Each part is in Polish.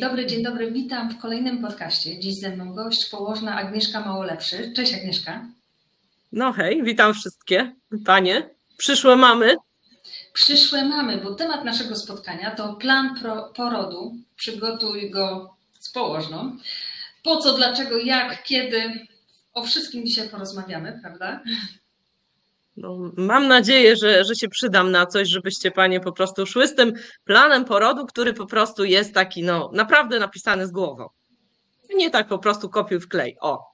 Dzień dobry, dzień dobry. Witam w kolejnym podcaście. Dziś ze mną gość, położna Agnieszka Małolepszy. Cześć Agnieszka. No hej, witam wszystkie panie, przyszłe mamy. Przyszłe mamy, bo temat naszego spotkania to plan porodu. Przygotuj go z położną. Po co, dlaczego, jak, kiedy. O wszystkim dzisiaj porozmawiamy, prawda? No, mam nadzieję, że, że się przydam na coś, żebyście panie po prostu szły z tym planem porodu, który po prostu jest taki, no, naprawdę napisany z głową. Nie tak po prostu kopiuj w klej. O,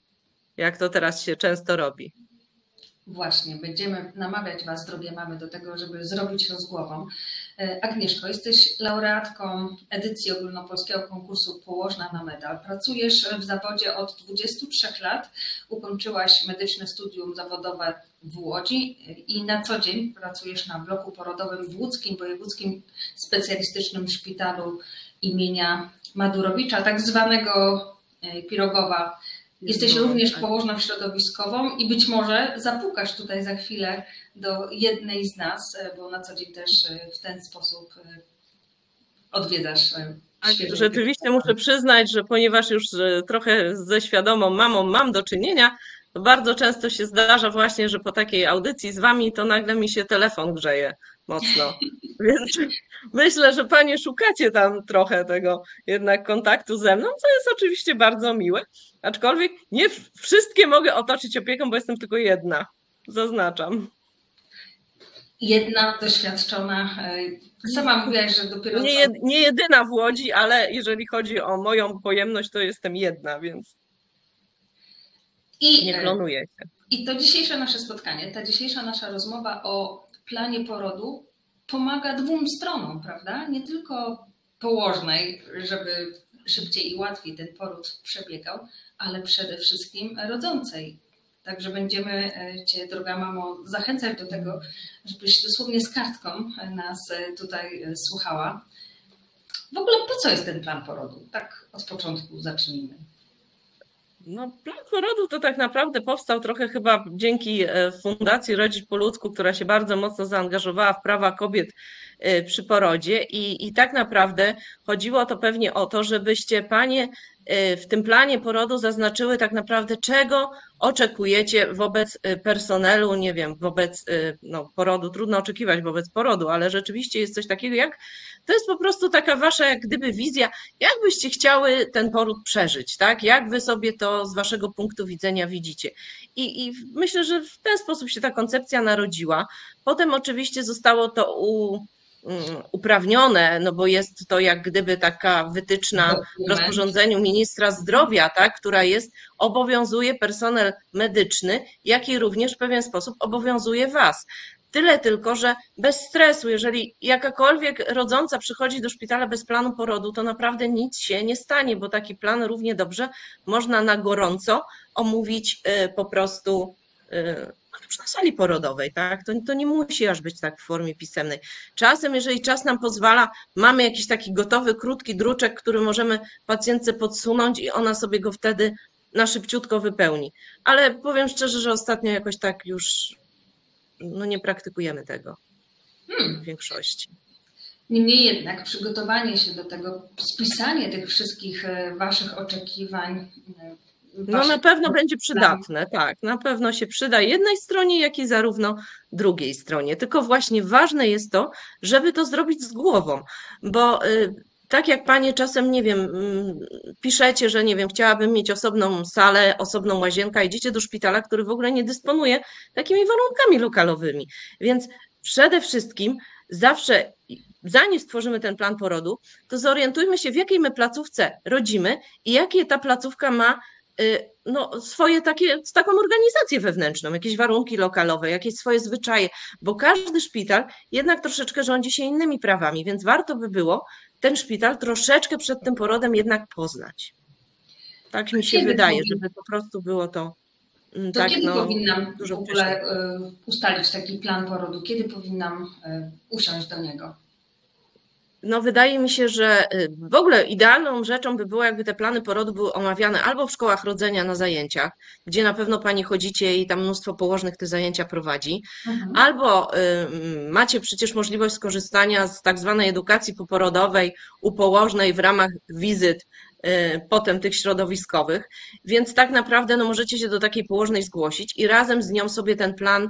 jak to teraz się często robi. Właśnie, będziemy namawiać Was, drogie mamy, do tego, żeby zrobić rozgłową. E, Agnieszko, jesteś laureatką edycji ogólnopolskiego konkursu Położna na medal. Pracujesz w zawodzie od 23 lat. Ukończyłaś medyczne studium zawodowe w Łodzi i na co dzień pracujesz na bloku porodowym w Łódzkim Wojewódzkim Specjalistycznym Szpitalu imienia Madurowicza, tak zwanego e, Pirogowa Jesteś no, również tak. położną środowiskową i być może zapukasz tutaj za chwilę do jednej z nas, e, bo na co dzień też e, w ten sposób e, odwiedzasz. Rzeczywiście muszę przyznać, że ponieważ już trochę ze świadomą mamą mam do czynienia, to bardzo często się zdarza właśnie, że po takiej audycji z wami to nagle mi się telefon grzeje mocno. Więc myślę, że panie szukacie tam trochę tego jednak kontaktu ze mną, co jest oczywiście bardzo miłe. Aczkolwiek nie wszystkie mogę otoczyć opieką, bo jestem tylko jedna. Zaznaczam. Jedna doświadczona. E, sama mówiłaś, że dopiero. Nie, jed, nie jedyna w Łodzi, ale jeżeli chodzi o moją pojemność, to jestem jedna, więc. I, nie klonuję się. I to dzisiejsze nasze spotkanie, ta dzisiejsza nasza rozmowa o planie porodu pomaga dwóm stronom, prawda? Nie tylko położnej, żeby szybciej i łatwiej ten poród przebiegał, ale przede wszystkim rodzącej. Także będziemy e, Cię, droga mamo, zachęcać do tego, żebyś dosłownie z kartką nas e, tutaj e, słuchała. W ogóle po co jest ten plan porodu? Tak od początku zacznijmy. No, plan porodu to tak naprawdę powstał trochę chyba dzięki Fundacji Rodzić po ludzku, która się bardzo mocno zaangażowała w prawa kobiet przy porodzie. I, i tak naprawdę chodziło to pewnie o to, żebyście panie w tym planie porodu zaznaczyły tak naprawdę, czego oczekujecie wobec y, personelu, nie wiem, wobec y, no, porodu. Trudno oczekiwać wobec porodu, ale rzeczywiście jest coś takiego jak, to jest po prostu taka wasza jak gdyby wizja, jak byście chciały ten poród przeżyć, tak? Jak wy sobie to z waszego punktu widzenia widzicie. I, i myślę, że w ten sposób się ta koncepcja narodziła. Potem oczywiście zostało to u uprawnione, no bo jest to jak gdyby taka wytyczna w rozporządzeniu ministra zdrowia, tak, która jest, obowiązuje personel medyczny, jak i również w pewien sposób obowiązuje Was. Tyle tylko, że bez stresu, jeżeli jakakolwiek rodząca przychodzi do szpitala bez planu porodu, to naprawdę nic się nie stanie, bo taki plan równie dobrze można na gorąco omówić y, po prostu już na sali porodowej, tak? To, to nie musi aż być tak w formie pisemnej. Czasem, jeżeli czas nam pozwala, mamy jakiś taki gotowy, krótki druczek, który możemy pacjentce podsunąć i ona sobie go wtedy na szybciutko wypełni. Ale powiem szczerze, że ostatnio jakoś tak już no nie praktykujemy tego hmm. w większości. Niemniej jednak przygotowanie się do tego, spisanie tych wszystkich e, Waszych oczekiwań, e, no na pewno będzie przydatne, tak. Na pewno się przyda jednej stronie, jak i zarówno drugiej stronie. Tylko właśnie ważne jest to, żeby to zrobić z głową, bo y, tak jak panie czasem, nie wiem, mm, piszecie, że nie wiem, chciałabym mieć osobną salę, osobną łazienkę, idziecie do szpitala, który w ogóle nie dysponuje takimi warunkami lokalowymi. Więc przede wszystkim zawsze zanim stworzymy ten plan porodu, to zorientujmy się, w jakiej my placówce rodzimy i jakie ta placówka ma no, swoje takie, taką organizację wewnętrzną, jakieś warunki lokalowe, jakieś swoje zwyczaje, bo każdy szpital jednak troszeczkę rządzi się innymi prawami, więc warto by było ten szpital troszeczkę przed tym porodem jednak poznać. Tak mi się kiedy wydaje, powin... żeby po prostu było to. Mm, to tak, kiedy no, powinnam w ogóle y, ustalić taki plan porodu? Kiedy powinnam y, usiąść do niego? No wydaje mi się, że y, w ogóle idealną rzeczą by było, jakby te plany porodu były omawiane albo w szkołach rodzenia na zajęciach, gdzie na pewno pani chodzicie i tam mnóstwo położnych te zajęcia prowadzi, mhm. albo y, macie przecież możliwość skorzystania z tak zwanej edukacji poporodowej u położnej w ramach wizyt y, potem tych środowiskowych, więc tak naprawdę no, możecie się do takiej położnej zgłosić i razem z nią sobie ten plan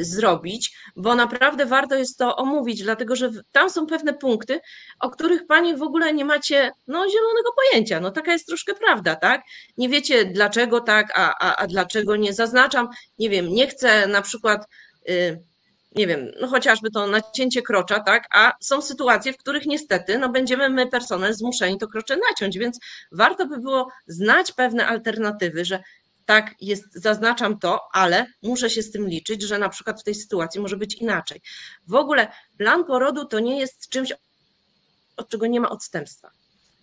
zrobić, bo naprawdę warto jest to omówić, dlatego że tam są pewne punkty, o których Pani w ogóle nie macie no, zielonego pojęcia. No taka jest troszkę prawda, tak? Nie wiecie dlaczego tak, a, a, a dlaczego nie. Zaznaczam, nie wiem, nie chcę na przykład. Yy, nie wiem, no chociażby to nacięcie krocza, tak, a są sytuacje, w których niestety no będziemy my, personel, zmuszeni to krocze naciąć, więc warto by było znać pewne alternatywy, że tak, jest, zaznaczam to, ale muszę się z tym liczyć, że na przykład w tej sytuacji może być inaczej. W ogóle plan porodu to nie jest czymś, od czego nie ma odstępstwa.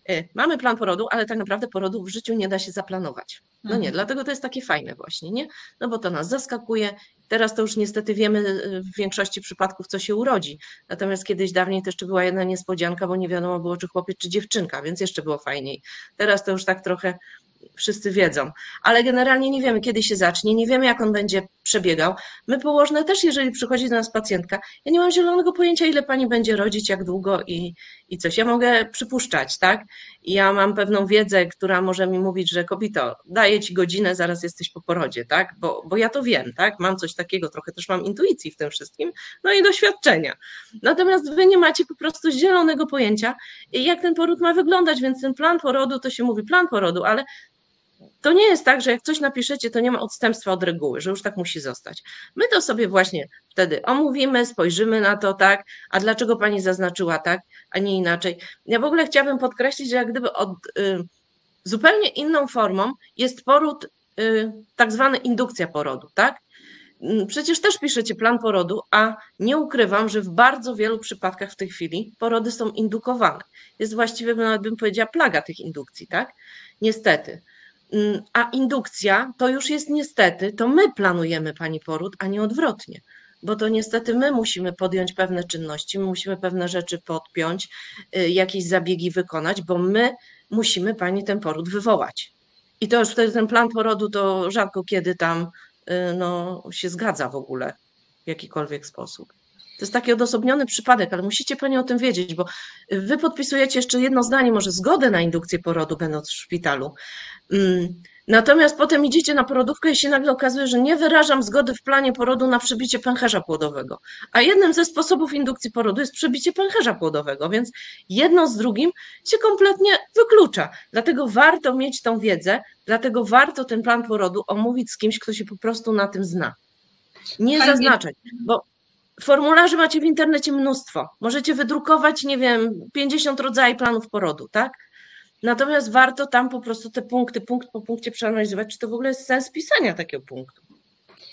E, mamy plan porodu, ale tak naprawdę porodu w życiu nie da się zaplanować. No nie, mhm. dlatego to jest takie fajne właśnie, nie? No bo to nas zaskakuje. Teraz to już niestety wiemy e, w większości przypadków, co się urodzi. Natomiast kiedyś dawniej to jeszcze była jedna niespodzianka, bo nie wiadomo było, czy chłopiec, czy dziewczynka, więc jeszcze było fajniej. Teraz to już tak trochę wszyscy wiedzą, ale generalnie nie wiemy, kiedy się zacznie, nie wiemy, jak on będzie przebiegał. My położne też, jeżeli przychodzi do nas pacjentka, ja nie mam zielonego pojęcia, ile pani będzie rodzić, jak długo i, i coś. Ja mogę przypuszczać, tak? Ja mam pewną wiedzę, która może mi mówić, że kobito, daję ci godzinę, zaraz jesteś po porodzie, tak? Bo, bo ja to wiem, tak? Mam coś takiego, trochę też mam intuicji w tym wszystkim, no i doświadczenia. Natomiast wy nie macie po prostu zielonego pojęcia, jak ten poród ma wyglądać, więc ten plan porodu, to się mówi plan porodu, ale to nie jest tak, że jak coś napiszecie, to nie ma odstępstwa od reguły, że już tak musi zostać. My to sobie właśnie wtedy omówimy, spojrzymy na to, tak, a dlaczego pani zaznaczyła tak, a nie inaczej. Ja w ogóle chciałabym podkreślić, że jak gdyby od, y, zupełnie inną formą jest poród, y, tak zwany indukcja porodu, tak? Mm, przecież też piszecie plan porodu, a nie ukrywam, że w bardzo wielu przypadkach w tej chwili porody są indukowane. Jest właściwie, nawet bym powiedziała, plaga tych indukcji, tak? Niestety. Mm, a indukcja to już jest niestety, to my planujemy pani poród, a nie odwrotnie. Bo to niestety my musimy podjąć pewne czynności, my musimy pewne rzeczy podpiąć, y, jakieś zabiegi wykonać, bo my musimy pani ten poród wywołać. I to już wtedy ten plan porodu to rzadko kiedy tam y, no, się zgadza w ogóle w jakikolwiek sposób. To jest taki odosobniony przypadek, ale musicie Pani o tym wiedzieć, bo Wy podpisujecie jeszcze jedno zdanie, może zgodę na indukcję porodu, będąc w szpitalu. Mm, natomiast potem idziecie na porodówkę i się nagle okazuje, że nie wyrażam zgody w planie porodu na przebicie pęcherza płodowego. A jednym ze sposobów indukcji porodu jest przebicie pęcherza płodowego, więc jedno z drugim się kompletnie wyklucza. Dlatego warto mieć tą wiedzę, dlatego warto ten plan porodu omówić z kimś, kto się po prostu na tym zna. Nie Fajnie. zaznaczać, bo Formularzy macie w internecie mnóstwo. Możecie wydrukować, nie wiem, 50 rodzajów planów porodu, tak? Natomiast warto tam po prostu te punkty, punkt po punkcie przeanalizować, czy to w ogóle jest sens pisania takiego punktu.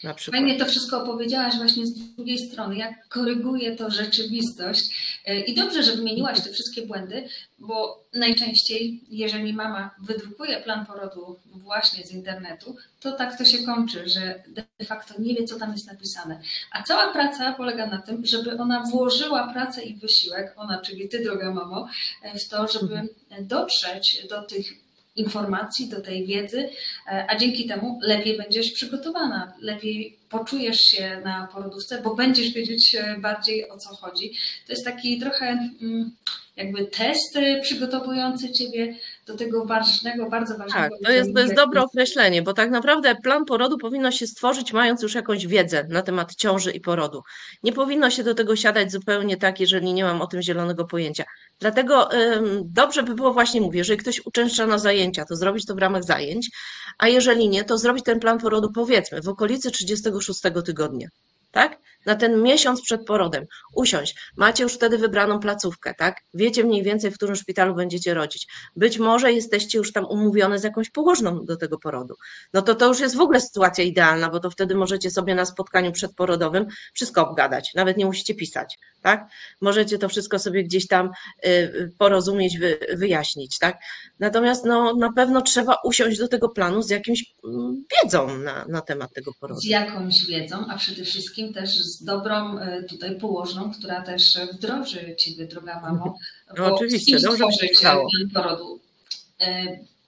Na przykład. Fajnie to wszystko opowiedziałaś właśnie z drugiej strony, jak koryguje to rzeczywistość. E, I dobrze, że wymieniłaś te wszystkie błędy, bo najczęściej, jeżeli mama wydrukuje plan porodu właśnie z internetu, to tak to się kończy, że de facto nie wie, co tam jest napisane. A cała praca polega na tym, żeby ona włożyła pracę i wysiłek, ona, czyli ty, droga mamo, e, w to, żeby mhm. dotrzeć do tych informacji, do tej wiedzy, e, a dzięki temu lepiej będziesz przygotowana, lepiej poczujesz się na porodówce, bo będziesz wiedzieć e, bardziej o co chodzi. To jest taki trochę mm, jakby test e, przygotowujący Ciebie do tego ważnego, bardzo ważnego. Tak, to jest, to jest dobre określenie, bo tak naprawdę plan porodu powinno się stworzyć mając już jakąś wiedzę na temat ciąży i porodu. Nie powinno się do tego siadać zupełnie tak, jeżeli nie mam o tym zielonego pojęcia. Dlatego ym, dobrze by było właśnie, mówię, jeżeli ktoś uczęszcza na zajęcia, to zrobić to w ramach zajęć, a jeżeli nie, to zrobić ten plan porodu powiedzmy w okolicy 36 tygodnia tak? Na ten miesiąc przed porodem. Usiąść. Macie już wtedy wybraną placówkę, tak? Wiecie mniej więcej, w którym szpitalu będziecie rodzić. Być może jesteście już tam umówione z jakąś położną do tego porodu. No to to już jest w ogóle sytuacja idealna, bo to wtedy możecie sobie na spotkaniu przedporodowym wszystko obgadać. Nawet nie musicie pisać, tak? Możecie to wszystko sobie gdzieś tam y, porozumieć, wyjaśnić, tak? Natomiast no, na pewno trzeba usiąść do tego planu z jakimś mm, wiedzą na, na temat tego porodu. Z jakąś wiedzą, a przede wszystkim też z dobrą tutaj położną, która też wdroży Ciebie, droga mamo. No, oczywiście, dobrze plan porodu.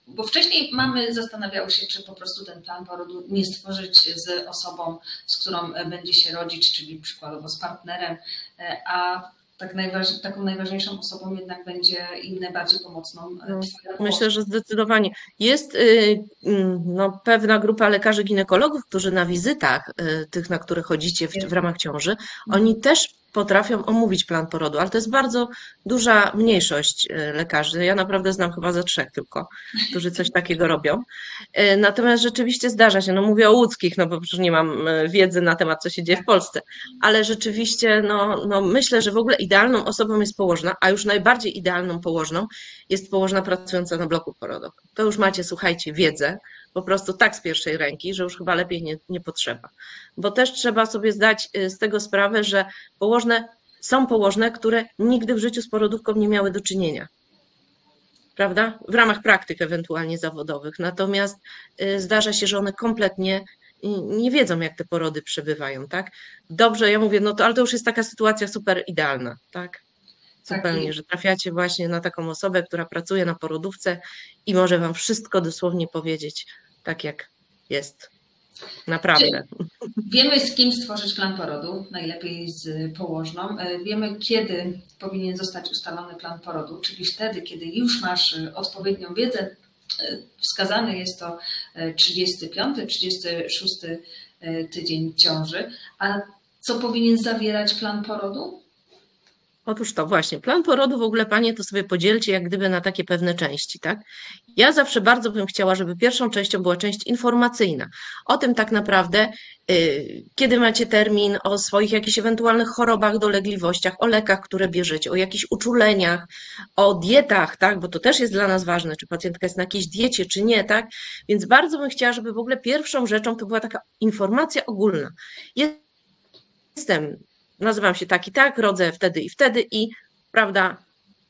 Bo wcześniej mamy zastanawiały się, czy po prostu ten plan porodu nie stworzyć z osobą, z którą będzie się rodzić, czyli przykładowo z partnerem, a tak najważ, taką najważniejszą osobą jednak będzie i najbardziej pomocną. E, no, myślę, że zdecydowanie. Jest y, mm, no, pewna grupa lekarzy ginekologów, którzy na wizytach, y, tych, na które chodzicie w, w ramach ciąży, mhm. oni też potrafią omówić plan porodu, ale to jest bardzo duża mniejszość e, lekarzy. Ja naprawdę znam chyba ze trzech tylko, którzy coś takiego robią. E, natomiast rzeczywiście zdarza się, no mówię o łódzkich, no bo przecież nie mam e, wiedzy na temat, co się dzieje w Polsce, ale rzeczywiście no, no myślę, że w ogóle idealną osobą jest położna, a już najbardziej idealną położną jest położna pracująca na bloku porodowym. To już macie, słuchajcie, wiedzę, po prostu tak z pierwszej ręki, że już chyba lepiej nie, nie potrzeba. Bo też trzeba sobie zdać y, z tego sprawę, że położne są położne, które nigdy w życiu z porodówką nie miały do czynienia. Prawda? W ramach praktyk ewentualnie zawodowych. Natomiast y, zdarza się, że one kompletnie y, nie wiedzą, jak te porody przebywają, tak? Dobrze, ja mówię, no to ale to już jest taka sytuacja super idealna, tak? Zupełnie, tak. że trafiacie właśnie na taką osobę, która pracuje na porodówce i może wam wszystko dosłownie powiedzieć, tak jak jest. Naprawdę. Wiemy, z kim stworzyć plan porodu, najlepiej z położną. E, wiemy, kiedy powinien zostać ustalony plan porodu, czyli wtedy, kiedy już masz e, odpowiednią wiedzę. E, wskazany jest to 35, 36 tydzień ciąży. A co powinien zawierać plan porodu? Otóż to właśnie, plan porodu w ogóle Panie to sobie podzielcie jak gdyby na takie pewne części, tak? Ja zawsze bardzo bym chciała, żeby pierwszą częścią była część informacyjna. O tym tak naprawdę, yy, kiedy macie termin, o swoich jakichś ewentualnych chorobach, dolegliwościach, o lekach, które bierzecie, o jakichś uczuleniach, o dietach, tak? Bo to też jest dla nas ważne, czy pacjentka jest na jakiejś diecie, czy nie, tak? Więc bardzo bym chciała, żeby w ogóle pierwszą rzeczą to była taka informacja ogólna. Jestem nazywam się tak i tak, rodzę wtedy i wtedy i prawda,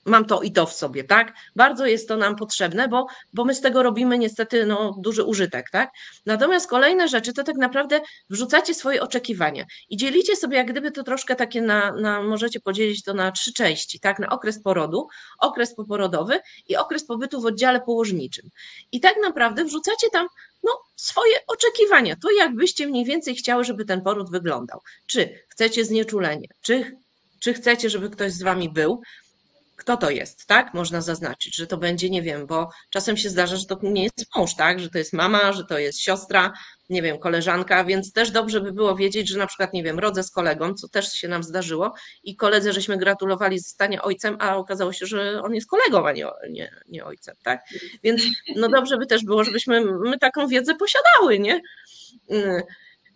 mam to i to w sobie, tak? Bardzo jest to nam potrzebne, bo, bo my z tego robimy niestety no, duży użytek, tak? Natomiast kolejne rzeczy to tak naprawdę wrzucacie swoje oczekiwania i dzielicie sobie jak gdyby to troszkę takie na, na możecie podzielić to na trzy części, tak? Na okres porodu, okres poporodowy i okres pobytu w oddziale położniczym. I tak naprawdę wrzucacie tam no, swoje oczekiwania, to jakbyście mniej więcej chciały, żeby ten poród wyglądał. Czy chcecie znieczulenie, czy, czy chcecie, żeby ktoś z wami był, kto to jest, tak? Można zaznaczyć, że to będzie, nie wiem, bo czasem się zdarza, że to nie jest mąż, tak? Że to jest mama, że to jest siostra, nie wiem, koleżanka, więc też dobrze by było wiedzieć, że na przykład, nie wiem, rodzę z kolegą, co też się nam zdarzyło i koledze, żeśmy gratulowali zostania ojcem, a okazało się, że on jest kolegą, a nie, nie, nie ojcem, tak? Więc no dobrze by też było, żebyśmy my taką wiedzę posiadały, nie?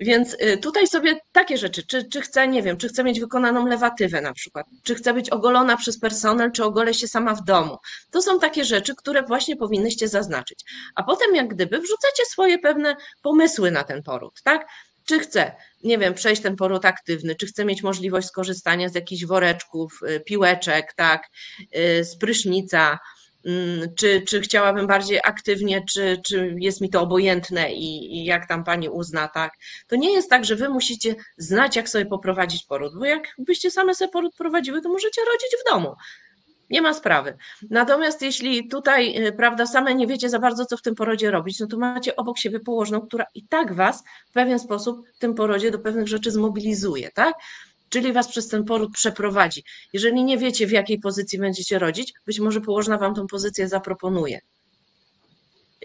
Więc y, tutaj sobie takie rzeczy, czy, czy chcę, nie wiem, czy chcę mieć wykonaną lewatywę na przykład, czy chcę być ogolona przez personel, czy ogolę się sama w domu. To są takie rzeczy, które właśnie powinnyście zaznaczyć. A potem jak gdyby wrzucacie swoje pewne pomysły na ten poród, tak? Czy chcę, nie wiem, przejść ten poród aktywny, czy chcę mieć możliwość skorzystania z jakichś woreczków, y, piłeczek, tak, y, z prysznica, czy, czy chciałabym bardziej aktywnie, czy, czy jest mi to obojętne i, i, jak tam pani uzna, tak. To nie jest tak, że wy musicie znać, jak sobie poprowadzić poród, bo jakbyście same sobie poród prowadziły, to możecie rodzić w domu. Nie ma sprawy. Natomiast jeśli tutaj, y, prawda, same nie wiecie za bardzo, co w tym porodzie robić, no to macie obok siebie położną, która i tak was w pewien sposób w tym porodzie do pewnych rzeczy zmobilizuje, tak? Czyli was przez ten poród przeprowadzi. Jeżeli nie wiecie, w jakiej pozycji będziecie rodzić, być może położna wam tą pozycję zaproponuje.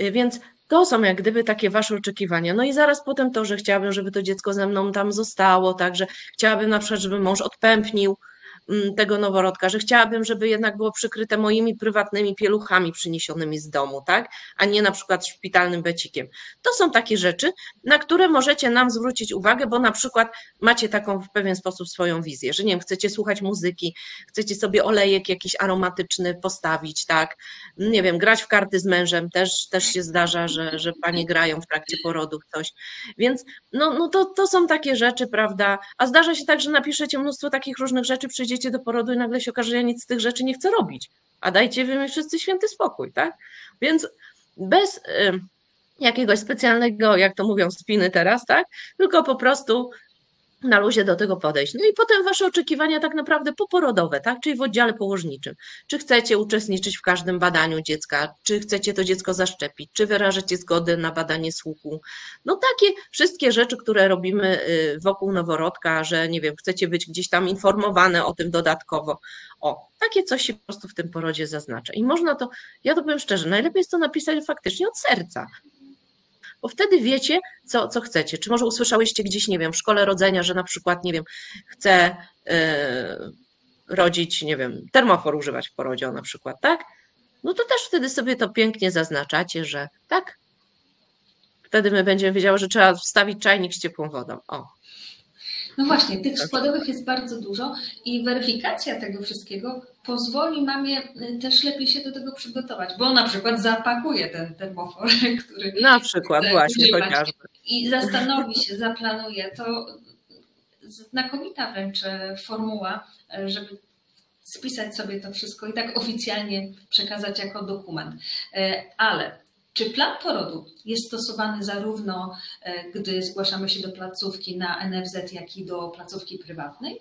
Y, więc to są jak gdyby takie wasze oczekiwania. No i zaraz potem to, że chciałabym, żeby to dziecko ze mną tam zostało, także chciałabym na przykład, żeby mąż odpępnił, tego noworodka, że chciałabym, żeby jednak było przykryte moimi prywatnymi pieluchami przyniesionymi z domu, tak? A nie na przykład szpitalnym becikiem. To są takie rzeczy, na które możecie nam zwrócić uwagę, bo na przykład macie taką w pewien sposób swoją wizję, że nie wiem, chcecie słuchać muzyki, chcecie sobie olejek jakiś aromatyczny postawić, tak? Nie wiem, grać w karty z mężem też, też się zdarza, że, że panie grają w trakcie porodów coś. Więc no, no to, to są takie rzeczy, prawda? A zdarza się tak, że napiszecie mnóstwo takich różnych rzeczy, przyjdzie do porodu i nagle się okaże, że ja nic z tych rzeczy nie chcę robić. A dajcie wy mi wszyscy święty spokój, tak? Więc bez jakiegoś specjalnego, jak to mówią, spiny teraz, tak? Tylko po prostu na luzie do tego podejść. No i potem wasze oczekiwania tak naprawdę poporodowe, tak? Czyli w oddziale położniczym. Czy chcecie uczestniczyć w każdym badaniu dziecka, czy chcecie to dziecko zaszczepić, czy wyrażacie zgodę na badanie słuchu. No takie wszystkie rzeczy, które robimy y, wokół noworodka, że nie wiem, chcecie być gdzieś tam informowane o tym dodatkowo. O, takie coś się po prostu w tym porodzie zaznacza. I można to, ja to powiem szczerze, najlepiej jest to napisać faktycznie od serca bo wtedy wiecie, co, co chcecie. Czy może usłyszałyście gdzieś, nie wiem, w szkole rodzenia, że na przykład, nie wiem, chcę yy, rodzić, nie wiem, termofor używać w porodzie na przykład, tak? No to też wtedy sobie to pięknie zaznaczacie, że tak. Wtedy my będziemy wiedziały, że trzeba wstawić czajnik z ciepłą wodą. O, no właśnie, tych składowych jest bardzo dużo i weryfikacja tego wszystkiego pozwoli mamie y, też lepiej się do tego przygotować, bo na przykład zapakuje ten termofor, który. Na przykład, właśnie, chociażby. I zastanowi się, zaplanuje. To znakomita wręcz e, formuła, e, żeby spisać sobie to wszystko i tak oficjalnie przekazać jako dokument. E, ale czy plan porodu jest stosowany zarówno, e, gdy zgłaszamy się do placówki na NFZ, jak i do placówki prywatnej?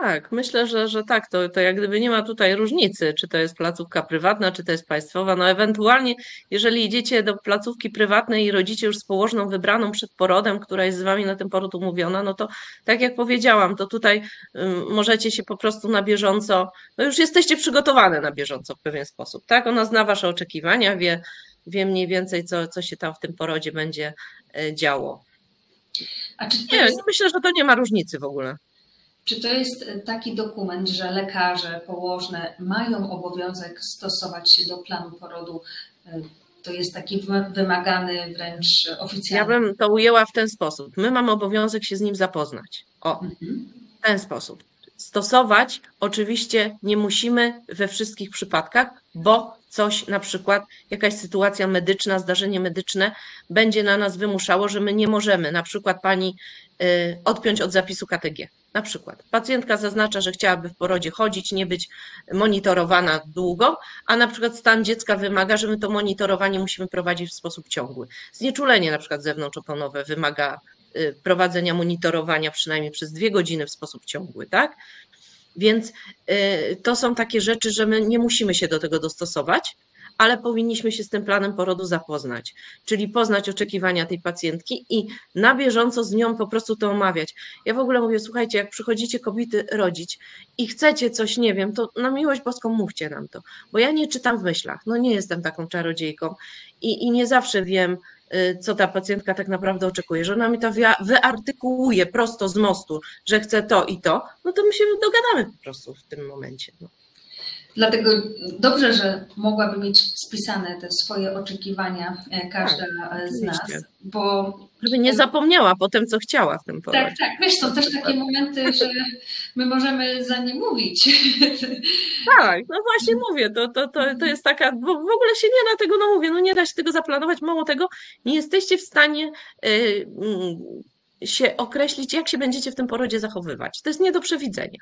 Tak, myślę, że, że tak. To, to jak gdyby nie ma tutaj różnicy, czy to jest placówka prywatna, czy to jest państwowa. No ewentualnie, jeżeli idziecie do placówki prywatnej i rodzicie już z położną wybraną przed porodem, która jest z wami na ten poród umówiona, no to tak jak powiedziałam, to tutaj um, możecie się po prostu na bieżąco, no już jesteście przygotowane na bieżąco w pewien sposób, tak? Ona zna wasze oczekiwania, wie, wie mniej więcej, co, co się tam w tym porodzie będzie e, działo. Nie, jest... myślę, że to nie ma różnicy w ogóle. Czy to jest e, taki dokument, że lekarze, położne mają obowiązek stosować się do planu porodu? E, to jest taki wymagany wręcz oficjalny. Ja bym to ujęła w ten sposób. My mamy obowiązek się z nim zapoznać. O, mhm. w ten sposób. Stosować oczywiście nie musimy we wszystkich przypadkach, bo coś, na przykład jakaś sytuacja medyczna, zdarzenie medyczne będzie na nas wymuszało, że my nie możemy, na przykład pani y, odpiąć od zapisu KTG. Na przykład pacjentka zaznacza, że chciałaby w porodzie chodzić, nie być monitorowana długo, a na przykład stan dziecka wymaga, że my to monitorowanie musimy prowadzić w sposób ciągły. Znieczulenie na przykład zewnątrzoponowe wymaga y, prowadzenia monitorowania przynajmniej przez dwie godziny w sposób ciągły, tak? Więc y, to są takie rzeczy, że my nie musimy się do tego dostosować, ale powinniśmy się z tym planem porodu zapoznać, czyli poznać oczekiwania tej pacjentki i na bieżąco z nią po prostu to omawiać. Ja w ogóle mówię, słuchajcie, jak przychodzicie kobiety rodzić i chcecie coś, nie wiem, to na miłość boską mówcie nam to, bo ja nie czytam w myślach, no nie jestem taką czarodziejką i, i nie zawsze wiem, co ta pacjentka tak naprawdę oczekuje, że ona mi to wyartykułuje prosto z mostu, że chce to i to, no to my się dogadamy po prostu w tym momencie. No. Dlatego dobrze, że mogłaby mieć spisane te swoje oczekiwania e, każda tak, z nas, bo żeby nie zapomniała potem, co chciała w tym porodzie. Tak, tak. Wiesz, są też takie momenty, że my możemy za nie mówić. Tak, no właśnie mówię, to, to, to, to jest taka, bo w ogóle się nie da tego, no mówię, no nie da się tego zaplanować, mało tego, nie jesteście w stanie y, y, się określić, jak się będziecie w tym porodzie zachowywać. To jest nie do przewidzenia.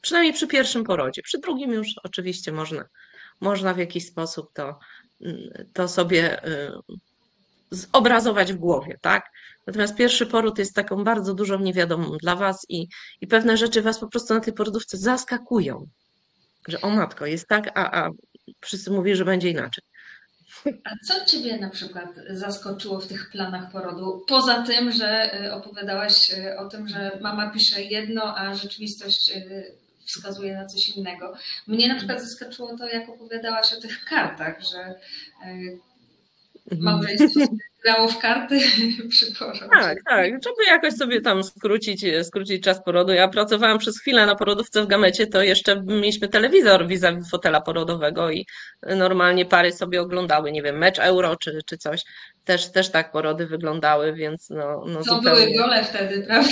Przynajmniej przy pierwszym porodzie. Przy drugim już oczywiście można, można w jakiś sposób to, y, to sobie zobrazować w głowie, tak? Natomiast pierwszy poród jest taką bardzo dużą niewiadomą dla Was i, i pewne rzeczy Was po prostu na tej porodówce zaskakują. Że o matko, jest tak, a, a wszyscy mówią, że będzie inaczej. A co Ciebie na przykład zaskoczyło w tych planach porodu? Poza tym, że y, opowiadałaś y, o tym, że mama pisze jedno, a rzeczywistość y, wskazuje na coś innego. Mnie na przykład zaskoczyło to, jak opowiadałaś o tych kartach, że małżeństwo grało w karty przy porodzie. Tak, tak, żeby jakoś sobie tam skrócić, skrócić czas porodu. Ja pracowałam przez chwilę na porodówce w Gamecie, to jeszcze mieliśmy telewizor vis fotela porodowego i normalnie pary sobie oglądały, nie wiem, mecz euro czy, czy coś. Też, też tak porody wyglądały, więc no, no To zupełnie... były gole wtedy, prawda?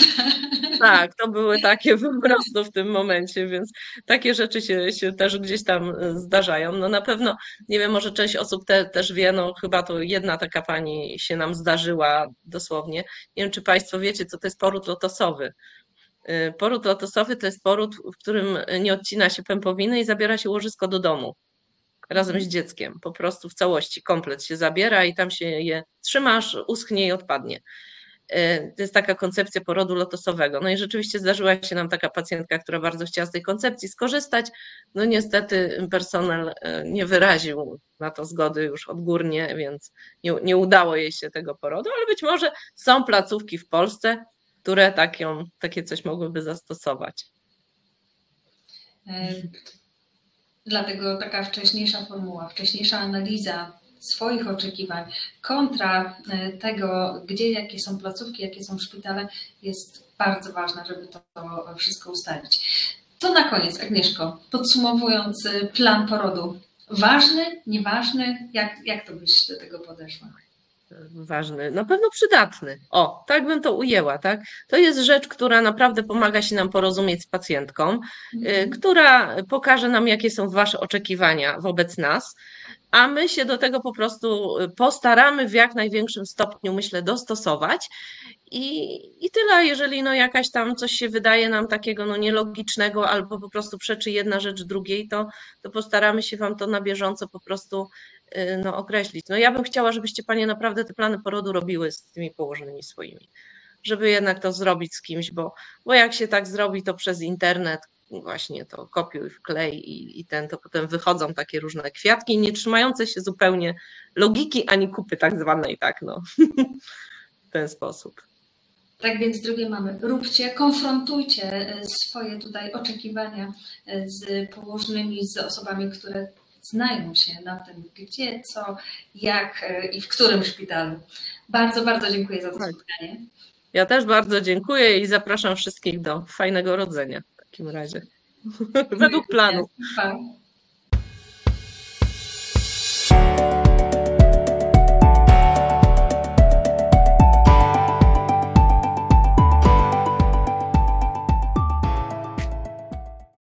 Tak, to były takie po prostu w tym momencie, więc takie rzeczy się, się też gdzieś tam e, zdarzają. No na pewno, nie wiem, może część osób te, też wie, no chyba to jedna taka pani się nam zdarzyła dosłownie. Nie wiem, czy Państwo wiecie, co to jest poród lotosowy. E, poród lotosowy to jest poród, w którym nie odcina się pępowiny i zabiera się łożysko do domu razem z dzieckiem. Po prostu w całości, komplet się zabiera i tam się je trzymasz, uschnie i odpadnie. E, to jest taka koncepcja porodu lotosowego. No i rzeczywiście zdarzyła się nam taka pacjentka, która bardzo chciała z tej koncepcji skorzystać. No niestety personel e, nie wyraził na to zgody już odgórnie, więc nie, nie udało jej się tego porodu, ale być może są placówki w Polsce, które taką, takie coś mogłyby zastosować. E, dlatego taka wcześniejsza formuła, wcześniejsza analiza swoich oczekiwań kontra e, tego, gdzie jakie są placówki, jakie są szpitale, jest bardzo ważna, żeby to wszystko ustalić. To na koniec, Agnieszko, podsumowując e, plan porodu. Ważny, nieważny? Jak, jak to byś do tego podeszła? Ważny, na pewno przydatny. O, tak bym to ujęła, tak? To jest rzecz, która naprawdę pomaga się nam porozumieć z pacjentką, mhm. która pokaże nam, jakie są Wasze oczekiwania wobec nas, a my się do tego po prostu postaramy w jak największym stopniu, myślę, dostosować. I, I tyle, jeżeli no jakaś tam coś się wydaje nam takiego no nielogicznego albo po prostu przeczy jedna rzecz drugiej, to, to postaramy się Wam to na bieżąco po prostu Y, no, określić. No ja bym chciała, żebyście panie naprawdę te plany porodu robiły z tymi położonymi swoimi, żeby jednak to zrobić z kimś, bo, bo jak się tak zrobi, to przez internet właśnie to kopiuj, wklej i, i ten, to potem wychodzą takie różne kwiatki, nie trzymające się zupełnie logiki ani kupy tak zwanej, tak no, w ten sposób. Tak więc, drugie mamy, róbcie, konfrontujcie e, swoje tutaj oczekiwania e, z położnymi, z osobami, które znają się na tym, gdzie, co, jak e, i w którym szpitalu. Bardzo, bardzo dziękuję za to tak. spotkanie. Ja też bardzo dziękuję i zapraszam wszystkich do fajnego rodzenia w takim razie. Według planu.